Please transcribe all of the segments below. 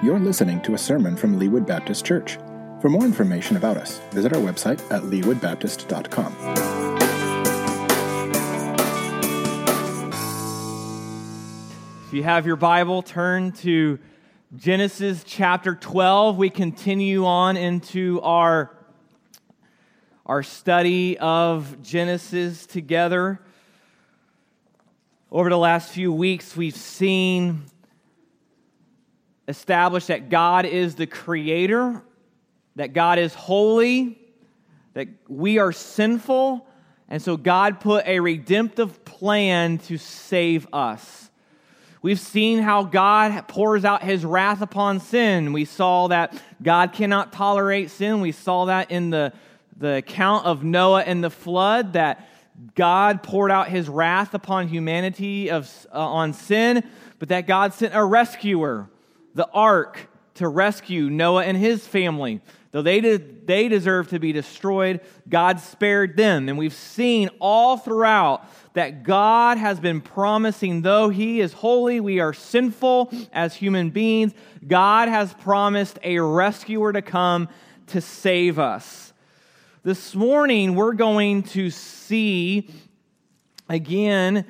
You're listening to a sermon from Leewood Baptist Church. For more information about us, visit our website at leewoodbaptist.com. If you have your Bible, turn to Genesis chapter 12. We continue on into our, our study of Genesis together. Over the last few weeks, we've seen established that God is the creator, that God is holy, that we are sinful, and so God put a redemptive plan to save us. We've seen how God pours out his wrath upon sin. We saw that God cannot tolerate sin. We saw that in the, the account of Noah and the flood, that God poured out his wrath upon humanity of, uh, on sin, but that God sent a rescuer the ark to rescue Noah and his family. Though they, did, they deserve to be destroyed, God spared them. And we've seen all throughout that God has been promising, though He is holy, we are sinful as human beings, God has promised a rescuer to come to save us. This morning, we're going to see again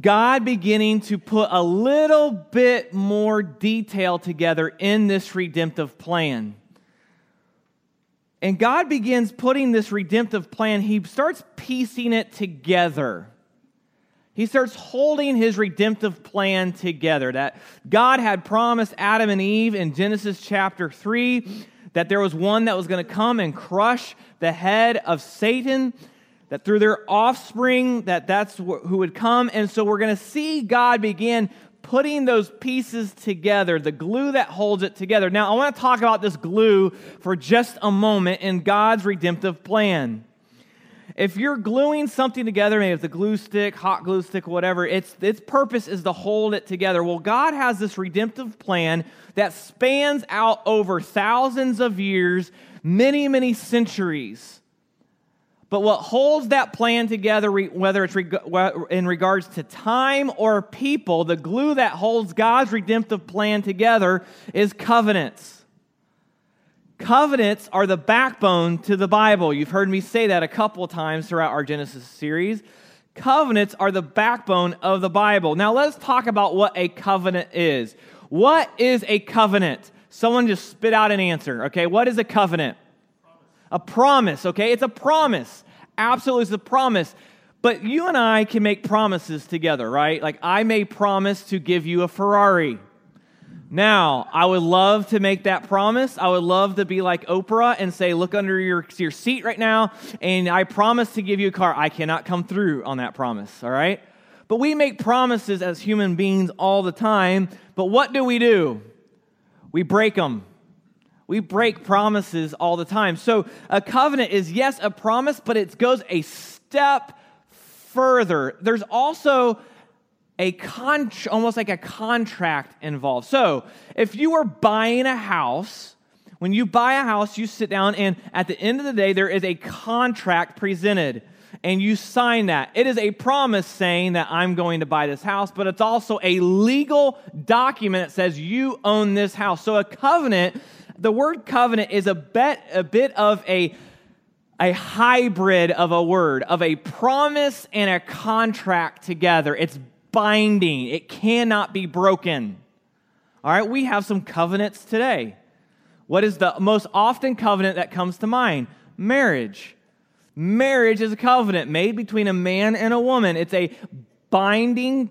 God beginning to put a little bit more detail together in this redemptive plan. And God begins putting this redemptive plan, he starts piecing it together. He starts holding his redemptive plan together. That God had promised Adam and Eve in Genesis chapter 3 that there was one that was going to come and crush the head of Satan that through their offspring that that's who would come. And so we're going to see god begin putting those pieces together the glue that holds it together. Now i want to talk about this glue for just a moment in god's redemptive plan. If you're gluing something together maybe it's a glue stick hot glue stick whatever its, its purpose is to hold it together. Well god has this redemptive plan that spans out over thousands of years many many centuries but what holds that plan together, whether it's in regards to time or people, the glue that holds God's redemptive plan together is covenants. Covenants are the backbone to the Bible. You've heard me say that a couple of times throughout our Genesis series. Covenants are the backbone of the Bible. Now let's talk about what a covenant is. What is a covenant? Someone just spit out an answer, okay? What is a covenant? A promise, okay? It's a promise. Absolutely, it's a promise. But you and I can make promises together, right? Like, I may promise to give you a Ferrari. Now, I would love to make that promise. I would love to be like Oprah and say, Look under your, your seat right now, and I promise to give you a car. I cannot come through on that promise, all right? But we make promises as human beings all the time. But what do we do? We break them. We break promises all the time. So a covenant is, yes, a promise, but it goes a step further. There's also a con- almost like a contract involved. So if you are buying a house, when you buy a house, you sit down, and at the end of the day, there is a contract presented and you sign that. It is a promise saying that I'm going to buy this house, but it's also a legal document that says you own this house. So a covenant the word covenant is a bit, a bit of a, a hybrid of a word, of a promise and a contract together. It's binding, it cannot be broken. All right, we have some covenants today. What is the most often covenant that comes to mind? Marriage. Marriage is a covenant made between a man and a woman. It's a binding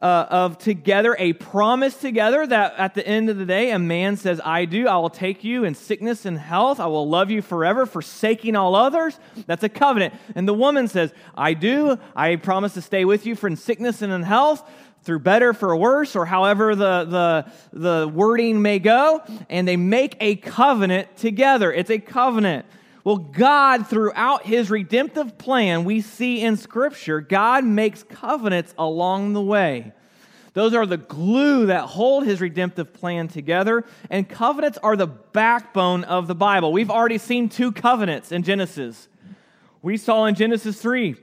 uh, of together, a promise together that at the end of the day, a man says, I do, I will take you in sickness and health, I will love you forever, forsaking all others. That's a covenant. And the woman says, I do, I promise to stay with you for in sickness and in health through better for worse or however the, the, the wording may go and they make a covenant together it's a covenant well, God, throughout his redemptive plan, we see in Scripture, God makes covenants along the way. Those are the glue that hold his redemptive plan together, and covenants are the backbone of the Bible. We've already seen two covenants in Genesis. We saw in Genesis 3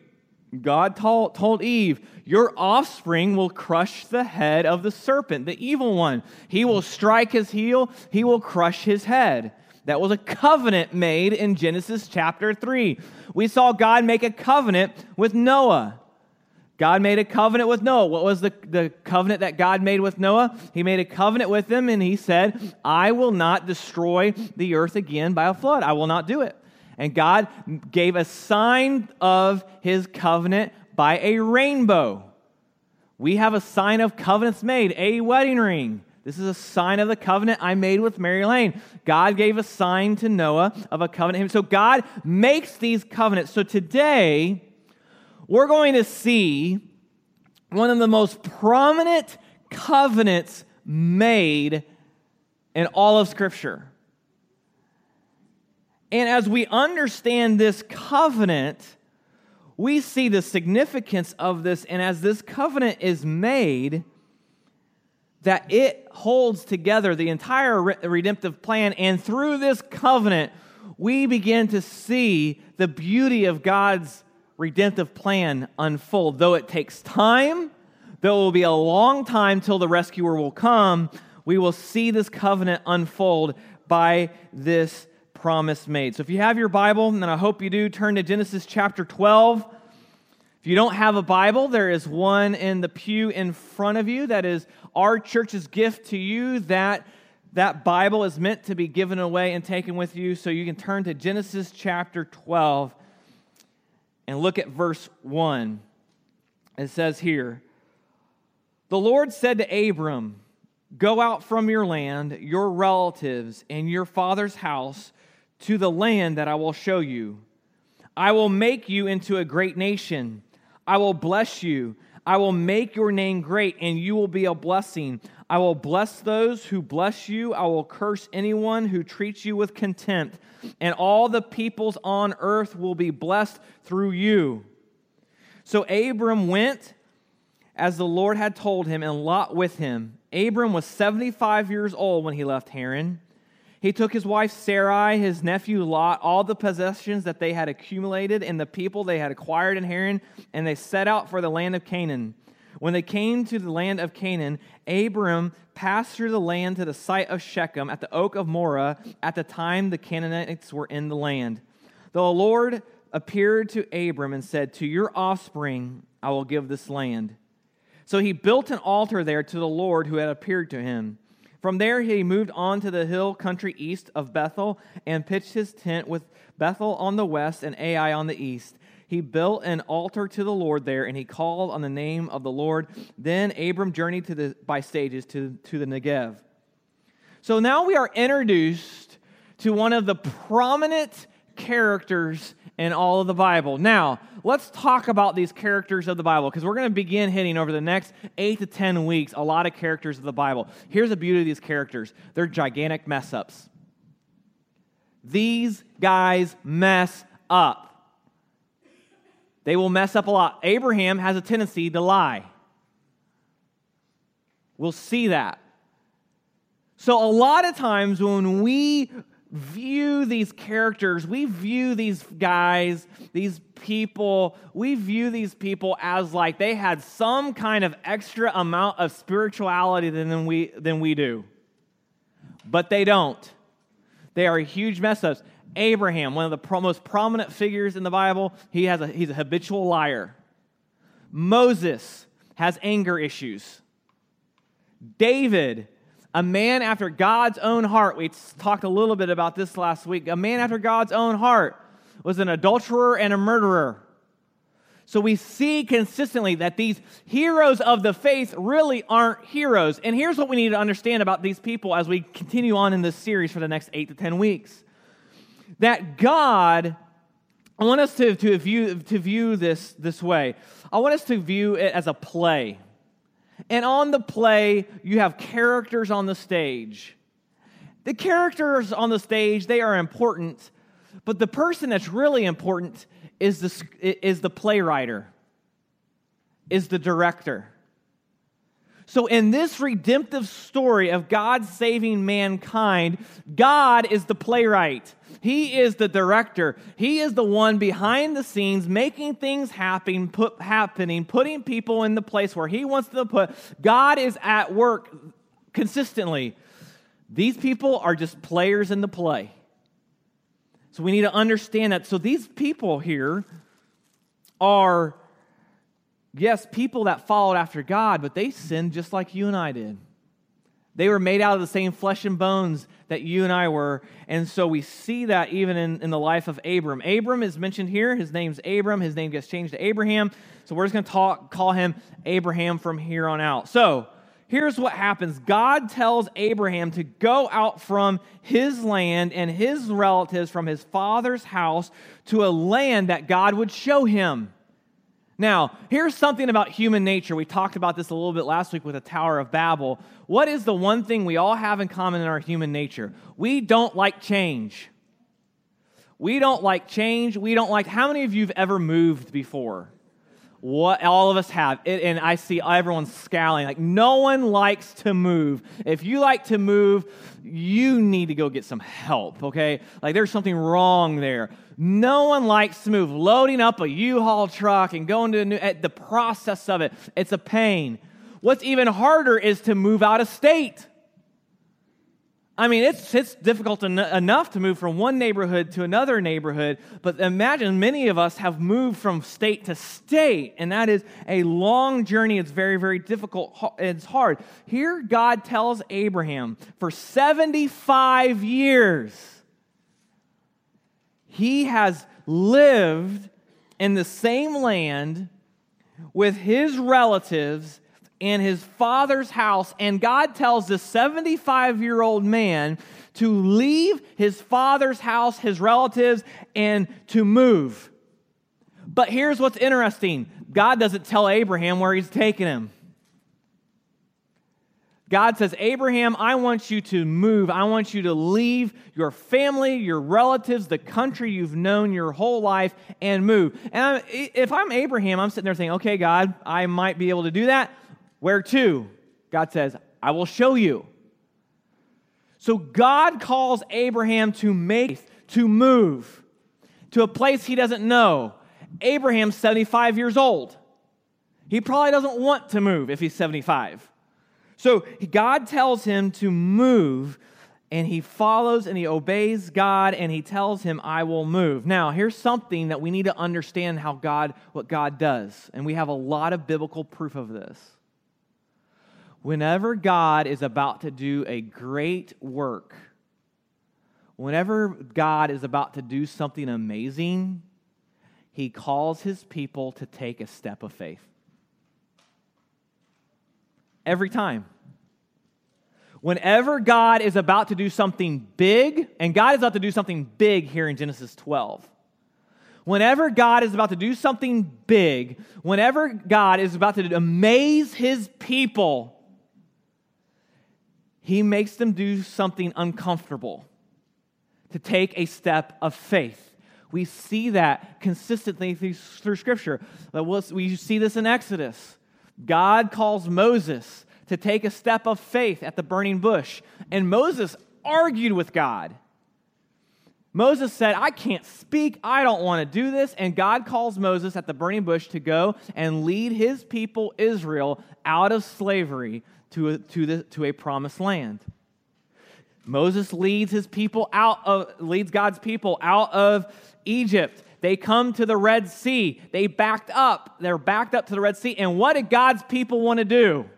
God told, told Eve, Your offspring will crush the head of the serpent, the evil one. He will strike his heel, he will crush his head. That was a covenant made in Genesis chapter 3. We saw God make a covenant with Noah. God made a covenant with Noah. What was the, the covenant that God made with Noah? He made a covenant with him and he said, I will not destroy the earth again by a flood. I will not do it. And God gave a sign of his covenant by a rainbow. We have a sign of covenants made, a wedding ring. This is a sign of the covenant I made with Mary Lane. God gave a sign to Noah of a covenant. So God makes these covenants. So today, we're going to see one of the most prominent covenants made in all of Scripture. And as we understand this covenant, we see the significance of this. And as this covenant is made, that it holds together the entire redemptive plan. And through this covenant, we begin to see the beauty of God's redemptive plan unfold. Though it takes time, though it will be a long time till the rescuer will come, we will see this covenant unfold by this promise made. So if you have your Bible, and I hope you do, turn to Genesis chapter 12. If you don't have a Bible, there is one in the pew in front of you that is our church's gift to you. That that Bible is meant to be given away and taken with you. So you can turn to Genesis chapter 12 and look at verse 1. It says here The Lord said to Abram, Go out from your land, your relatives, and your father's house to the land that I will show you. I will make you into a great nation. I will bless you. I will make your name great, and you will be a blessing. I will bless those who bless you. I will curse anyone who treats you with contempt. And all the peoples on earth will be blessed through you. So Abram went as the Lord had told him, and Lot with him. Abram was 75 years old when he left Haran. He took his wife Sarai, his nephew Lot, all the possessions that they had accumulated, and the people they had acquired in Haran, and they set out for the land of Canaan. When they came to the land of Canaan, Abram passed through the land to the site of Shechem at the oak of Moreh at the time the Canaanites were in the land. The Lord appeared to Abram and said, To your offspring I will give this land. So he built an altar there to the Lord who had appeared to him. From there, he moved on to the hill country east of Bethel and pitched his tent with Bethel on the west and Ai on the east. He built an altar to the Lord there, and he called on the name of the Lord. Then Abram journeyed to the, by stages to, to the Negev. So now we are introduced to one of the prominent characters in all of the Bible. Now, let's talk about these characters of the Bible because we're going to begin hitting over the next eight to 10 weeks a lot of characters of the Bible. Here's the beauty of these characters they're gigantic mess ups. These guys mess up. They will mess up a lot. Abraham has a tendency to lie. We'll see that. So, a lot of times when we view these characters, we view these guys, these people, we view these people as like they had some kind of extra amount of spirituality than we, than we do. But they don't. They are huge mess ups. Abraham, one of the most prominent figures in the Bible, he has a, he's a habitual liar. Moses has anger issues. David a man after God's own heart. We talked a little bit about this last week. A man after God's own heart was an adulterer and a murderer. So we see consistently that these heroes of the faith really aren't heroes. And here's what we need to understand about these people as we continue on in this series for the next eight to 10 weeks that God, I want us to, to, view, to view this this way. I want us to view it as a play. And on the play, you have characters on the stage. The characters on the stage, they are important, but the person that's really important is the, is the playwright, is the director. So, in this redemptive story of God saving mankind, God is the playwright. He is the director. He is the one behind the scenes making things happen, put, happening, putting people in the place where He wants them to put. God is at work consistently. These people are just players in the play. So we need to understand that. So these people here are yes, people that followed after God, but they sinned just like you and I did. They were made out of the same flesh and bones that you and I were. And so we see that even in, in the life of Abram. Abram is mentioned here. His name's Abram. His name gets changed to Abraham. So we're just going to talk, call him Abraham from here on out. So here's what happens God tells Abraham to go out from his land and his relatives from his father's house to a land that God would show him. Now, here's something about human nature. We talked about this a little bit last week with the Tower of Babel. What is the one thing we all have in common in our human nature? We don't like change. We don't like change. We don't like. How many of you have ever moved before? What all of us have. It, and I see everyone scowling. Like, no one likes to move. If you like to move, you need to go get some help, okay? Like, there's something wrong there. No one likes to move. Loading up a U-Haul truck and going to new, the process of it, it's a pain. What's even harder is to move out of state. I mean, it's, it's difficult en- enough to move from one neighborhood to another neighborhood, but imagine many of us have moved from state to state, and that is a long journey. It's very, very difficult. It's hard. Here, God tells Abraham for 75 years, he has lived in the same land with his relatives in his father's house. And God tells this 75 year old man to leave his father's house, his relatives, and to move. But here's what's interesting God doesn't tell Abraham where he's taking him. God says, Abraham, I want you to move. I want you to leave your family, your relatives, the country you've known your whole life, and move. And if I'm Abraham, I'm sitting there thinking, okay, God, I might be able to do that. Where to? God says, I will show you. So God calls Abraham to make, to move to a place he doesn't know. Abraham's 75 years old. He probably doesn't want to move if he's 75. So God tells him to move, and he follows and he obeys God, and he tells him, I will move. Now, here's something that we need to understand how God, what God does. And we have a lot of biblical proof of this. Whenever God is about to do a great work, whenever God is about to do something amazing, he calls his people to take a step of faith. Every time. Whenever God is about to do something big, and God is about to do something big here in Genesis 12. Whenever God is about to do something big, whenever God is about to amaze his people, he makes them do something uncomfortable to take a step of faith. We see that consistently through, through Scripture. We see this in Exodus. God calls Moses to take a step of faith at the burning bush. And Moses argued with God. Moses said, I can't speak. I don't want to do this. And God calls Moses at the burning bush to go and lead his people, Israel, out of slavery to a, to, the, to a promised land. Moses leads his people out of, leads God's people out of Egypt. They come to the Red Sea. They backed up. They're backed up to the Red Sea. And what did God's people want to do?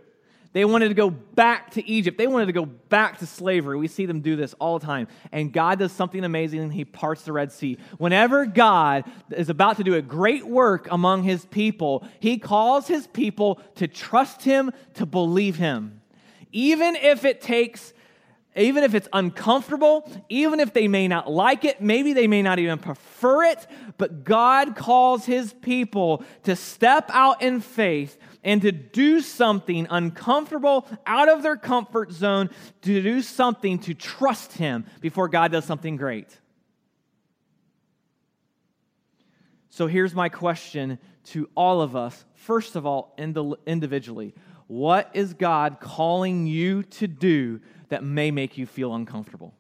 They wanted to go back to Egypt. They wanted to go back to slavery. We see them do this all the time. And God does something amazing and He parts the Red Sea. Whenever God is about to do a great work among His people, He calls His people to trust Him, to believe Him. Even if it takes even if it's uncomfortable, even if they may not like it, maybe they may not even prefer it, but God calls his people to step out in faith and to do something uncomfortable out of their comfort zone, to do something to trust him before God does something great. So here's my question to all of us. First of all, individually, What is God calling you to do that may make you feel uncomfortable?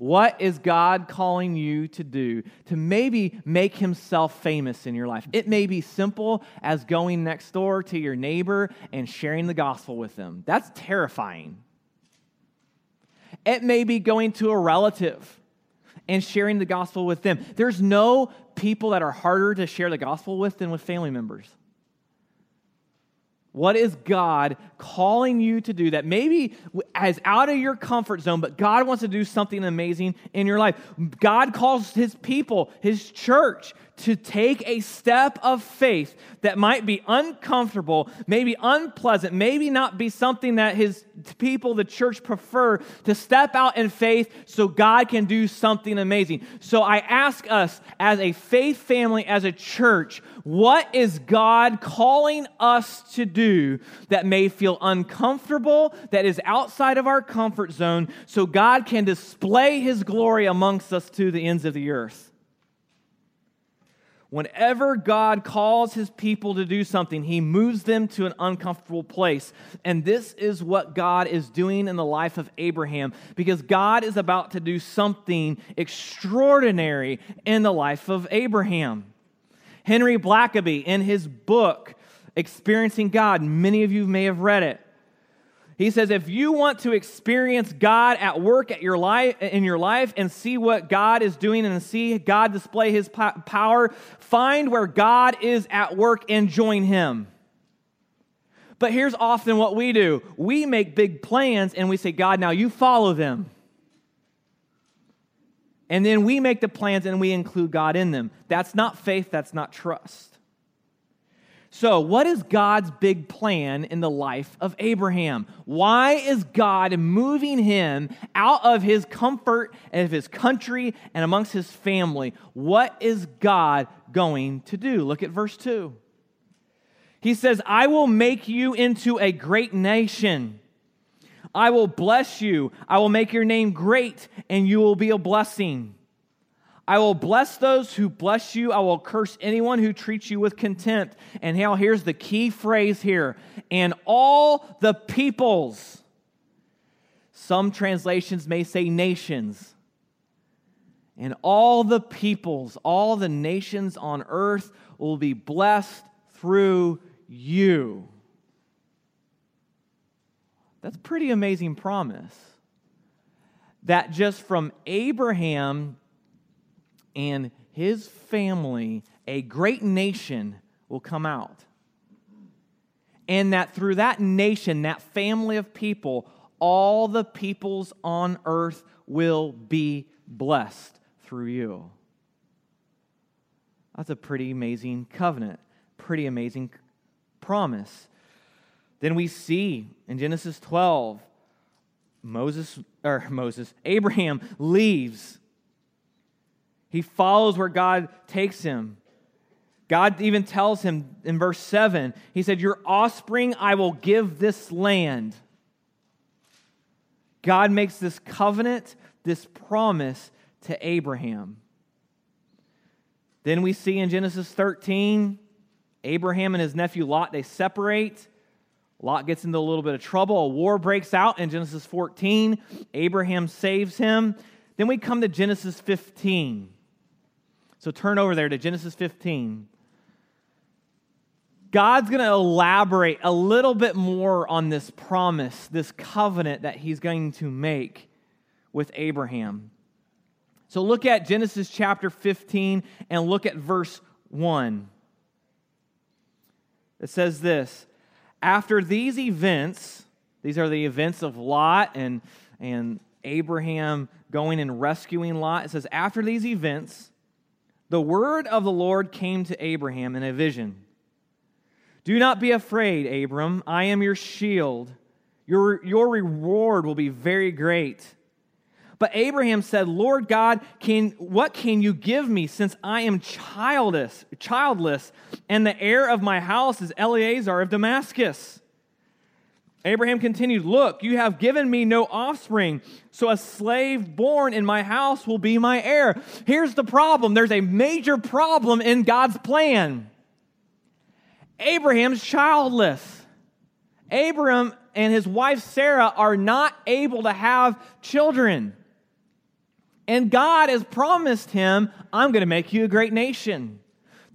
What is God calling you to do to maybe make himself famous in your life? It may be simple as going next door to your neighbor and sharing the gospel with them. That's terrifying. It may be going to a relative and sharing the gospel with them. There's no people that are harder to share the gospel with than with family members. What is God calling you to do that maybe as out of your comfort zone, but God wants to do something amazing in your life? God calls his people, his church, to take a step of faith that might be uncomfortable, maybe unpleasant, maybe not be something that his people, the church, prefer, to step out in faith so God can do something amazing. So I ask us as a faith family, as a church, what is God calling us to do that may feel uncomfortable, that is outside of our comfort zone, so God can display his glory amongst us to the ends of the earth? Whenever God calls his people to do something, he moves them to an uncomfortable place. And this is what God is doing in the life of Abraham because God is about to do something extraordinary in the life of Abraham. Henry Blackaby, in his book, Experiencing God, many of you may have read it. He says, if you want to experience God at work at your life, in your life and see what God is doing and see God display his power, find where God is at work and join him. But here's often what we do we make big plans and we say, God, now you follow them. And then we make the plans and we include God in them. That's not faith, that's not trust. So, what is God's big plan in the life of Abraham? Why is God moving him out of his comfort and of his country and amongst his family? What is God going to do? Look at verse 2. He says, I will make you into a great nation. I will bless you. I will make your name great, and you will be a blessing. I will bless those who bless you. I will curse anyone who treats you with contempt. And now here's the key phrase here and all the peoples. Some translations may say nations. And all the peoples, all the nations on earth will be blessed through you. That's pretty amazing promise. That just from Abraham and his family, a great nation will come out. And that through that nation, that family of people, all the peoples on earth will be blessed through you. That's a pretty amazing covenant, pretty amazing promise. Then we see in Genesis 12, Moses, or Moses, Abraham leaves. He follows where God takes him. God even tells him in verse 7, He said, Your offspring I will give this land. God makes this covenant, this promise to Abraham. Then we see in Genesis 13, Abraham and his nephew Lot, they separate. Lot gets into a little bit of trouble. A war breaks out in Genesis 14. Abraham saves him. Then we come to Genesis 15. So turn over there to Genesis 15. God's going to elaborate a little bit more on this promise, this covenant that he's going to make with Abraham. So look at Genesis chapter 15 and look at verse 1. It says this after these events, these are the events of Lot and, and Abraham going and rescuing Lot. It says, After these events, the word of the Lord came to Abraham in a vision. Do not be afraid, Abram. I am your shield. Your, your reward will be very great. But Abraham said, Lord God, can, what can you give me since I am childless, childless, and the heir of my house is Eliezer of Damascus? Abraham continued, Look, you have given me no offspring, so a slave born in my house will be my heir. Here's the problem there's a major problem in God's plan. Abraham's childless. Abram and his wife Sarah are not able to have children. And God has promised him, I'm going to make you a great nation.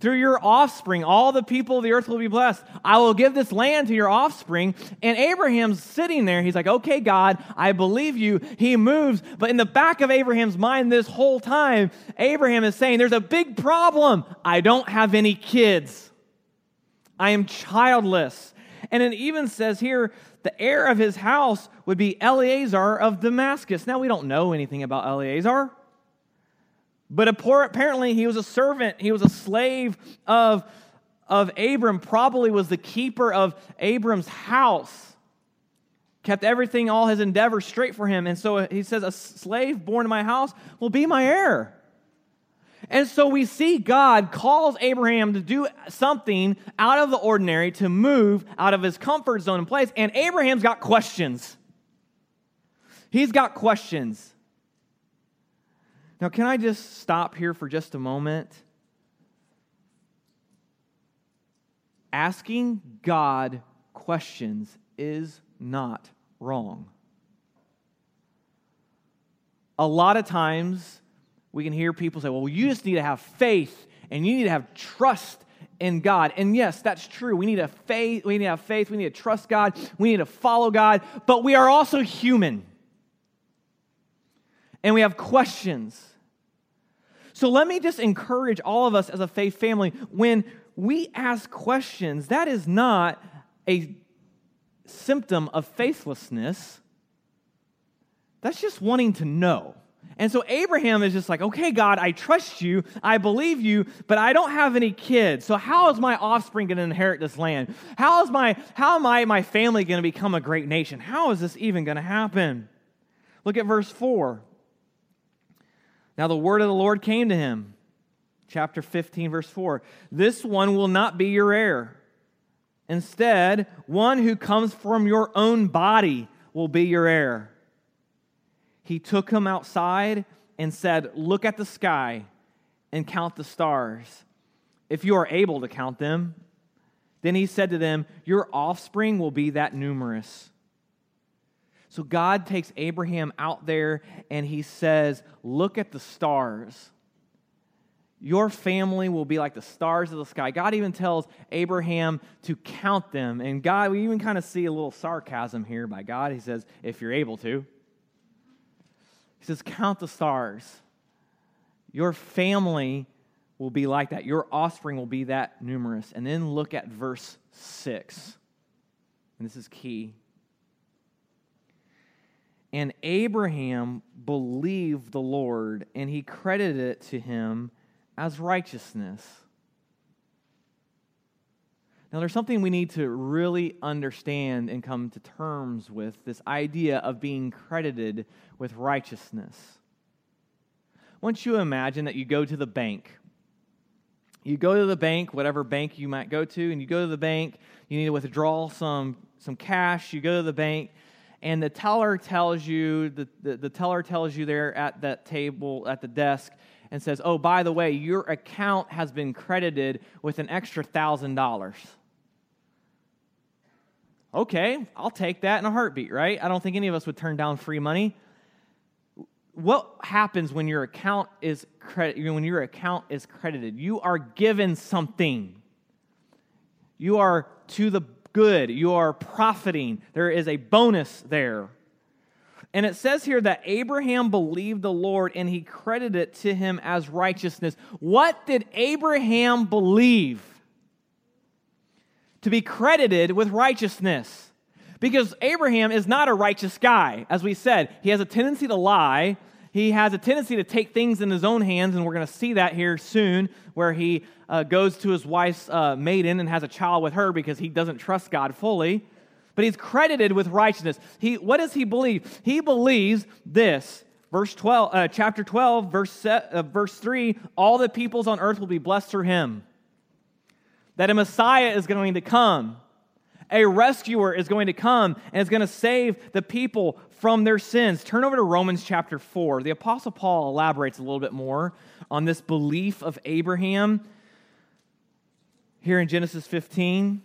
Through your offspring, all the people of the earth will be blessed. I will give this land to your offspring. And Abraham's sitting there. He's like, okay, God, I believe you. He moves. But in the back of Abraham's mind, this whole time, Abraham is saying, there's a big problem. I don't have any kids. I am childless. And it even says here, the heir of his house would be Eliezer of Damascus. Now, we don't know anything about Eliezer. But apparently, he was a servant, he was a slave of, of Abram, probably was the keeper of Abram's house, kept everything, all his endeavors straight for him. And so he says, A slave born in my house will be my heir. And so we see God calls Abraham to do something out of the ordinary, to move out of his comfort zone and place. And Abraham's got questions. He's got questions. Now, can I just stop here for just a moment? Asking God questions is not wrong. A lot of times we can hear people say, well, you just need to have faith and you need to have trust in God. And yes, that's true. We need a faith, we need to have faith, we need to trust God, we need to follow God, but we are also human and we have questions. So let me just encourage all of us as a faith family when we ask questions, that is not a symptom of faithlessness. That's just wanting to know. And so Abraham is just like, okay, God, I trust you, I believe you, but I don't have any kids. So how is my offspring going to inherit this land? How is my how am I my family going to become a great nation? How is this even going to happen? Look at verse 4. Now the word of the Lord came to him. Chapter 15, verse 4. This one will not be your heir. Instead, one who comes from your own body will be your heir. He took him outside and said, Look at the sky and count the stars, if you are able to count them. Then he said to them, Your offspring will be that numerous. So God takes Abraham out there and he says, Look at the stars. Your family will be like the stars of the sky. God even tells Abraham to count them. And God, we even kind of see a little sarcasm here by God. He says, If you're able to. He says, Count the stars. Your family will be like that. Your offspring will be that numerous. And then look at verse 6. And this is key. And Abraham believed the Lord, and he credited it to him as righteousness. Now, there's something we need to really understand and come to terms with this idea of being credited with righteousness. Once you imagine that you go to the bank, you go to the bank, whatever bank you might go to, and you go to the bank, you need to withdraw some, some cash, you go to the bank, and the teller tells you the, the, the, teller tells you there at that table at the desk and says oh by the way your account has been credited with an extra thousand dollars. Okay i'll take that in a heartbeat right? I don't think any of us would turn down free money. What happens when your account is credit when your account is credited? You are given something. You are to the good. You are profiting. There is a bonus there. And it says here that Abraham believed the Lord and he credited it to him as righteousness. What did Abraham believe? To be credited with righteousness. Because Abraham is not a righteous guy. As we said, he has a tendency to lie. He has a tendency to take things in his own hands, and we're going to see that here soon, where he uh, goes to his wife's uh, maiden and has a child with her because he doesn't trust God fully. But he's credited with righteousness. He, what does he believe? He believes this. Verse 12, uh, chapter 12, verse, uh, verse 3 all the peoples on earth will be blessed through him. That a Messiah is going to come a rescuer is going to come and is going to save the people from their sins. Turn over to Romans chapter 4. The Apostle Paul elaborates a little bit more on this belief of Abraham. here in Genesis 15.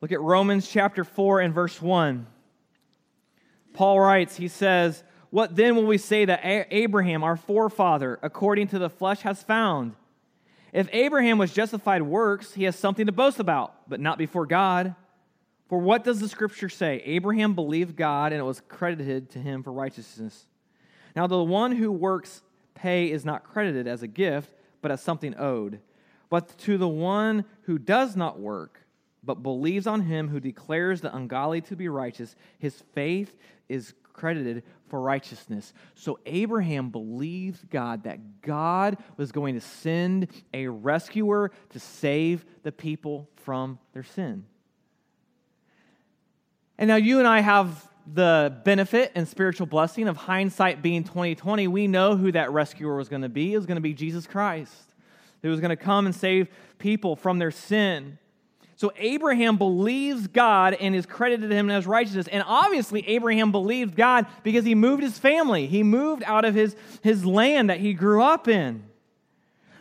Look at Romans chapter 4 and verse 1. Paul writes, he says, What then will we say that Abraham, our forefather, according to the flesh, has found? If Abraham was justified works, he has something to boast about, but not before God. For what does the scripture say? Abraham believed God, and it was credited to him for righteousness. Now, the one who works pay is not credited as a gift, but as something owed. But to the one who does not work, but believes on him who declares the ungodly to be righteous, his faith is credited for righteousness. So Abraham believed God that God was going to send a rescuer to save the people from their sin. And now you and I have the benefit and spiritual blessing of hindsight being 2020. We know who that rescuer was going to be. It was going to be Jesus Christ. Who was going to come and save people from their sin. So Abraham believes God and is credited to him as righteousness. And obviously, Abraham believed God because he moved his family. He moved out of his, his land that he grew up in.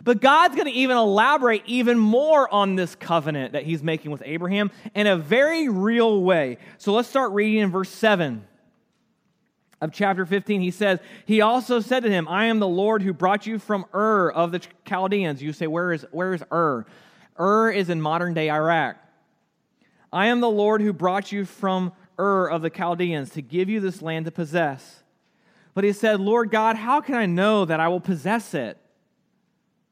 But God's going to even elaborate even more on this covenant that he's making with Abraham in a very real way. So let's start reading in verse 7 of chapter 15. He says, He also said to him, I am the Lord who brought you from Ur of the Chaldeans. You say, Where is, where is Ur? Ur is in modern day Iraq. I am the Lord who brought you from Ur of the Chaldeans to give you this land to possess. But he said, Lord God, how can I know that I will possess it?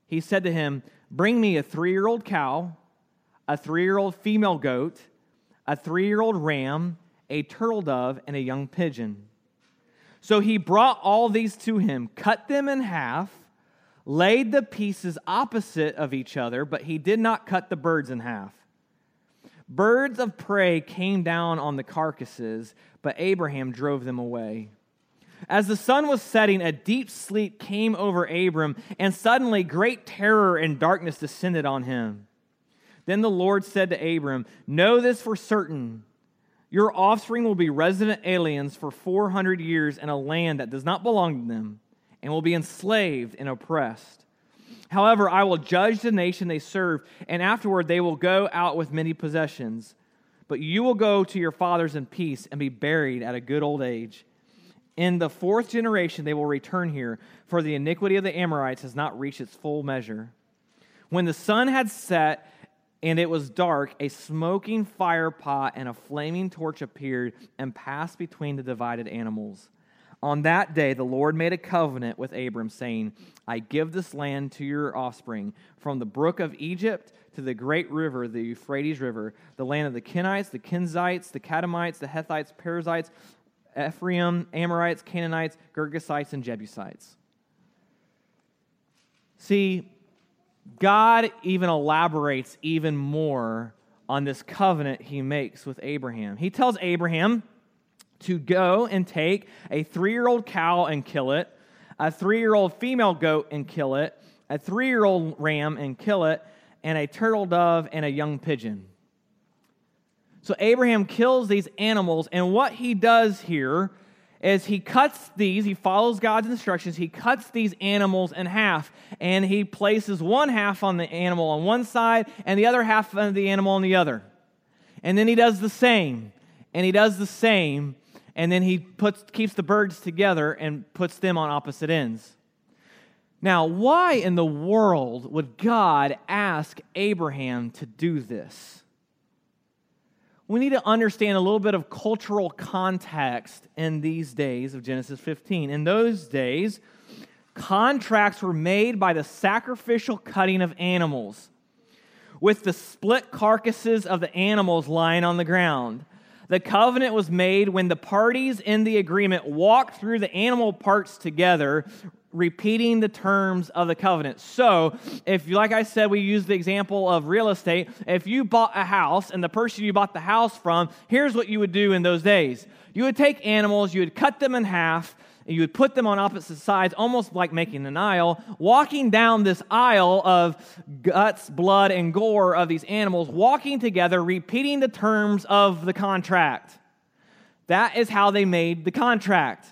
He said to him, Bring me a three year old cow, a three year old female goat, a three year old ram, a turtle dove, and a young pigeon. So he brought all these to him, cut them in half laid the pieces opposite of each other, but he did not cut the birds in half. Birds of prey came down on the carcasses, but Abraham drove them away. As the sun was setting, a deep sleep came over Abram, and suddenly great terror and darkness descended on him. Then the Lord said to Abram, Know this for certain. Your offspring will be resident aliens for 400 years in a land that does not belong to them and will be enslaved and oppressed. However, I will judge the nation they serve, and afterward they will go out with many possessions. But you will go to your fathers in peace and be buried at a good old age. In the fourth generation they will return here, for the iniquity of the Amorites has not reached its full measure. When the sun had set and it was dark, a smoking fire pot and a flaming torch appeared and passed between the divided animals. On that day, the Lord made a covenant with Abram, saying, I give this land to your offspring, from the brook of Egypt to the great river, the Euphrates River, the land of the Kenites, the Kenizzites, the Kadmonites, the Hethites, Perizzites, Rephaim, Amorites, Canaanites, Girgashites, and Jebusites. See, God even elaborates even more on this covenant he makes with Abraham. He tells Abraham, to go and take a three year old cow and kill it, a three year old female goat and kill it, a three year old ram and kill it, and a turtle dove and a young pigeon. So Abraham kills these animals, and what he does here is he cuts these, he follows God's instructions, he cuts these animals in half, and he places one half on the animal on one side and the other half of the animal on the other. And then he does the same, and he does the same, and then he puts, keeps the birds together and puts them on opposite ends. Now, why in the world would God ask Abraham to do this? We need to understand a little bit of cultural context in these days of Genesis 15. In those days, contracts were made by the sacrificial cutting of animals, with the split carcasses of the animals lying on the ground. The covenant was made when the parties in the agreement walked through the animal parts together, repeating the terms of the covenant. So, if like I said, we use the example of real estate. If you bought a house and the person you bought the house from, here's what you would do in those days you would take animals, you would cut them in half, you would put them on opposite sides, almost like making an aisle, walking down this aisle of guts, blood, and gore of these animals, walking together, repeating the terms of the contract. That is how they made the contract.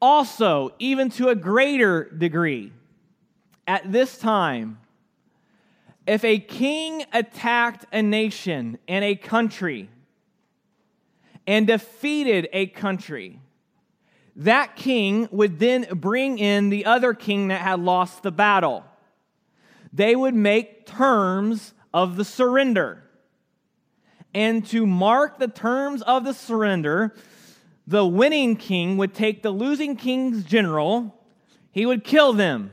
Also, even to a greater degree, at this time, if a king attacked a nation and a country and defeated a country, that king would then bring in the other king that had lost the battle. They would make terms of the surrender. And to mark the terms of the surrender, the winning king would take the losing king's general, he would kill them.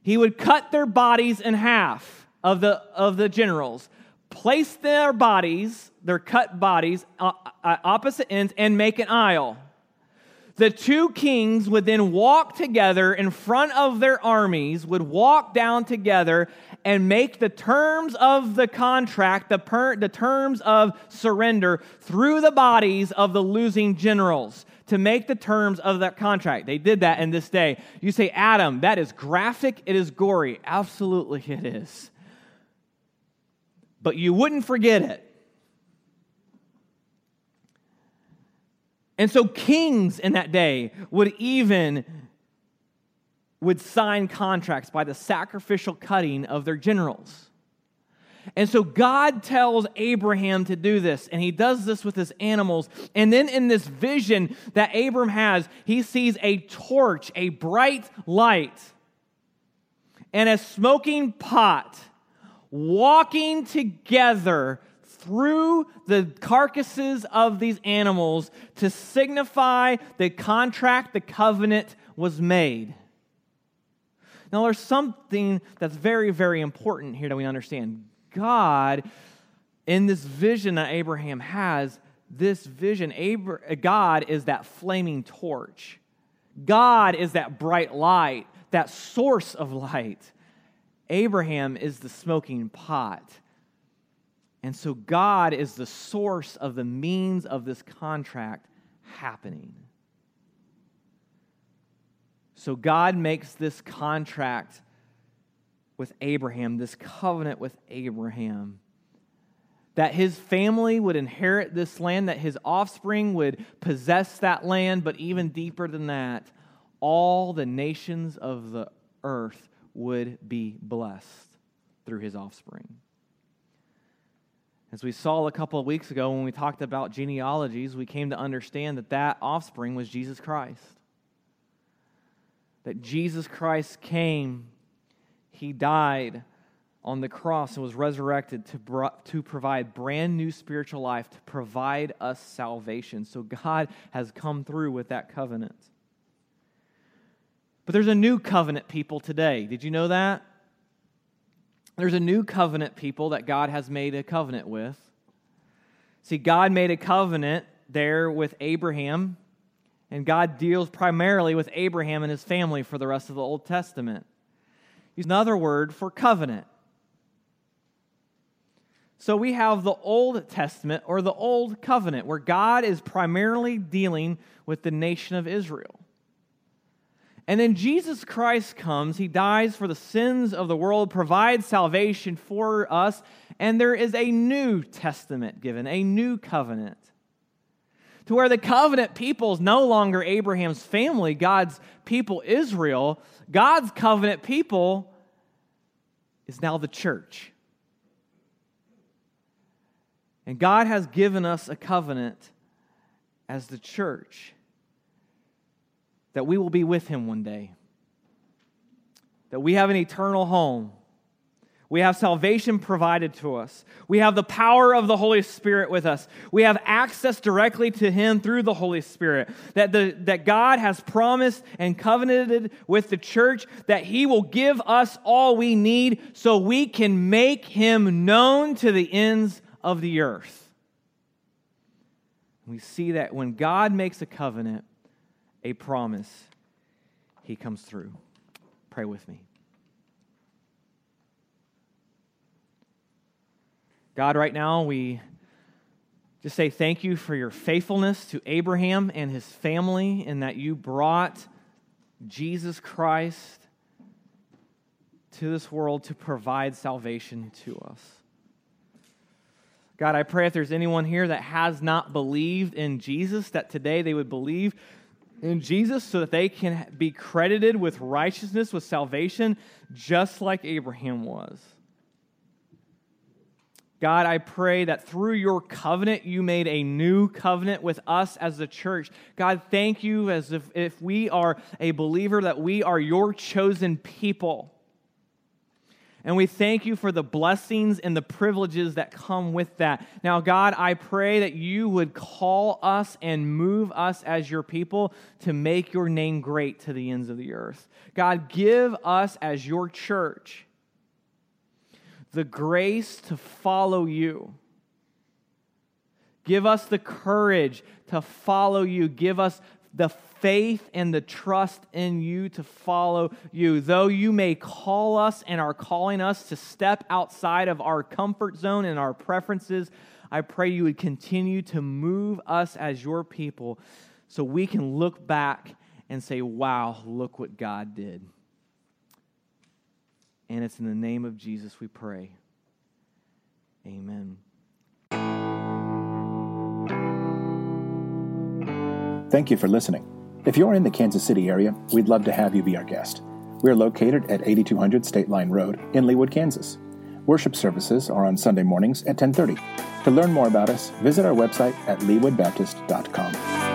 He would cut their bodies in half of the, of the generals, place their bodies, their cut bodies, uh, uh, opposite ends, and make an aisle. The two kings would then walk together in front of their armies, would walk down together and make the terms of the contract, the, per, the terms of surrender, through the bodies of the losing generals to make the terms of that contract. They did that in this day. You say, Adam, that is graphic, it is gory. Absolutely, it is. But you wouldn't forget it. And so kings in that day would even would sign contracts by the sacrificial cutting of their generals. And so God tells Abraham to do this, and he does this with his animals. And then in this vision that Abram has, he sees a torch, a bright light, and a smoking pot walking together through the carcasses of these animals to signify the contract, the covenant was made. Now, there's something that's very, very important here that we understand. God, in this vision that Abraham has, this vision, God is that flaming torch. God is that bright light, that source of light. Abraham is the smoking pot. And so God is the source of the means of this contract happening. So God makes this contract with Abraham, this covenant with Abraham, that his family would inherit this land, that his offspring would possess that land, but even deeper than that, all the nations of the earth would be blessed through his offspring. As we saw a couple of weeks ago when we talked about genealogies, we came to understand that that offspring was Jesus Christ. That Jesus Christ came, he died on the cross and was resurrected to, to provide brand new spiritual life, to provide us salvation. So God has come through with that covenant. But there's a new covenant people today. Did you know that? There's a new covenant people that God has made a covenant with. See, God made a covenant there with Abraham, and God deals primarily with Abraham and his family for the rest of the Old Testament. Use another word for covenant. So we have the Old Testament or the Old Covenant, where God is primarily dealing with the nation of Israel. And then Jesus Christ comes, he dies for the sins of the world, provides salvation for us, and there is a new testament given, a new covenant. To where the covenant people is no longer Abraham's family, God's people, Israel. God's covenant people is now the church. And God has given us a covenant as the church that we will be with him one day, that we have an eternal home. We have salvation provided to us. We have the power of the Holy Spirit with us. We have access directly to Him through the Holy Spirit. That, the, that God has promised and covenanted with the church that He will give us all we need so we can make Him known to the ends of the earth. We see that when God makes a covenant, a promise, he comes through. Pray with me. God, right now, we just say thank you for your faithfulness to Abraham and his family, and that you brought Jesus Christ to this world to provide salvation to us. God, I pray if there's anyone here that has not believed in Jesus, that today they would believe in Jesus so that they can be credited with righteousness, with salvation, just like Abraham was. God, I pray that through your covenant, you made a new covenant with us as the church. God, thank you as if, if we are a believer, that we are your chosen people. And we thank you for the blessings and the privileges that come with that. Now, God, I pray that you would call us and move us as your people to make your name great to the ends of the earth. God, give us as your church the grace to follow you. Give us the courage to follow you. Give us the faith and the trust in you to follow you. Though you may call us and are calling us to step outside of our comfort zone and our preferences, I pray you would continue to move us as your people so we can look back and say, wow, look what God did. And it's in the name of Jesus we pray. Amen. Thank you for listening. If you're in the Kansas City area, we'd love to have you be our guest. We're located at 8200 State Line Road in Leawood, Kansas. Worship services are on Sunday mornings at 10:30. To learn more about us, visit our website at leawoodbaptist.com.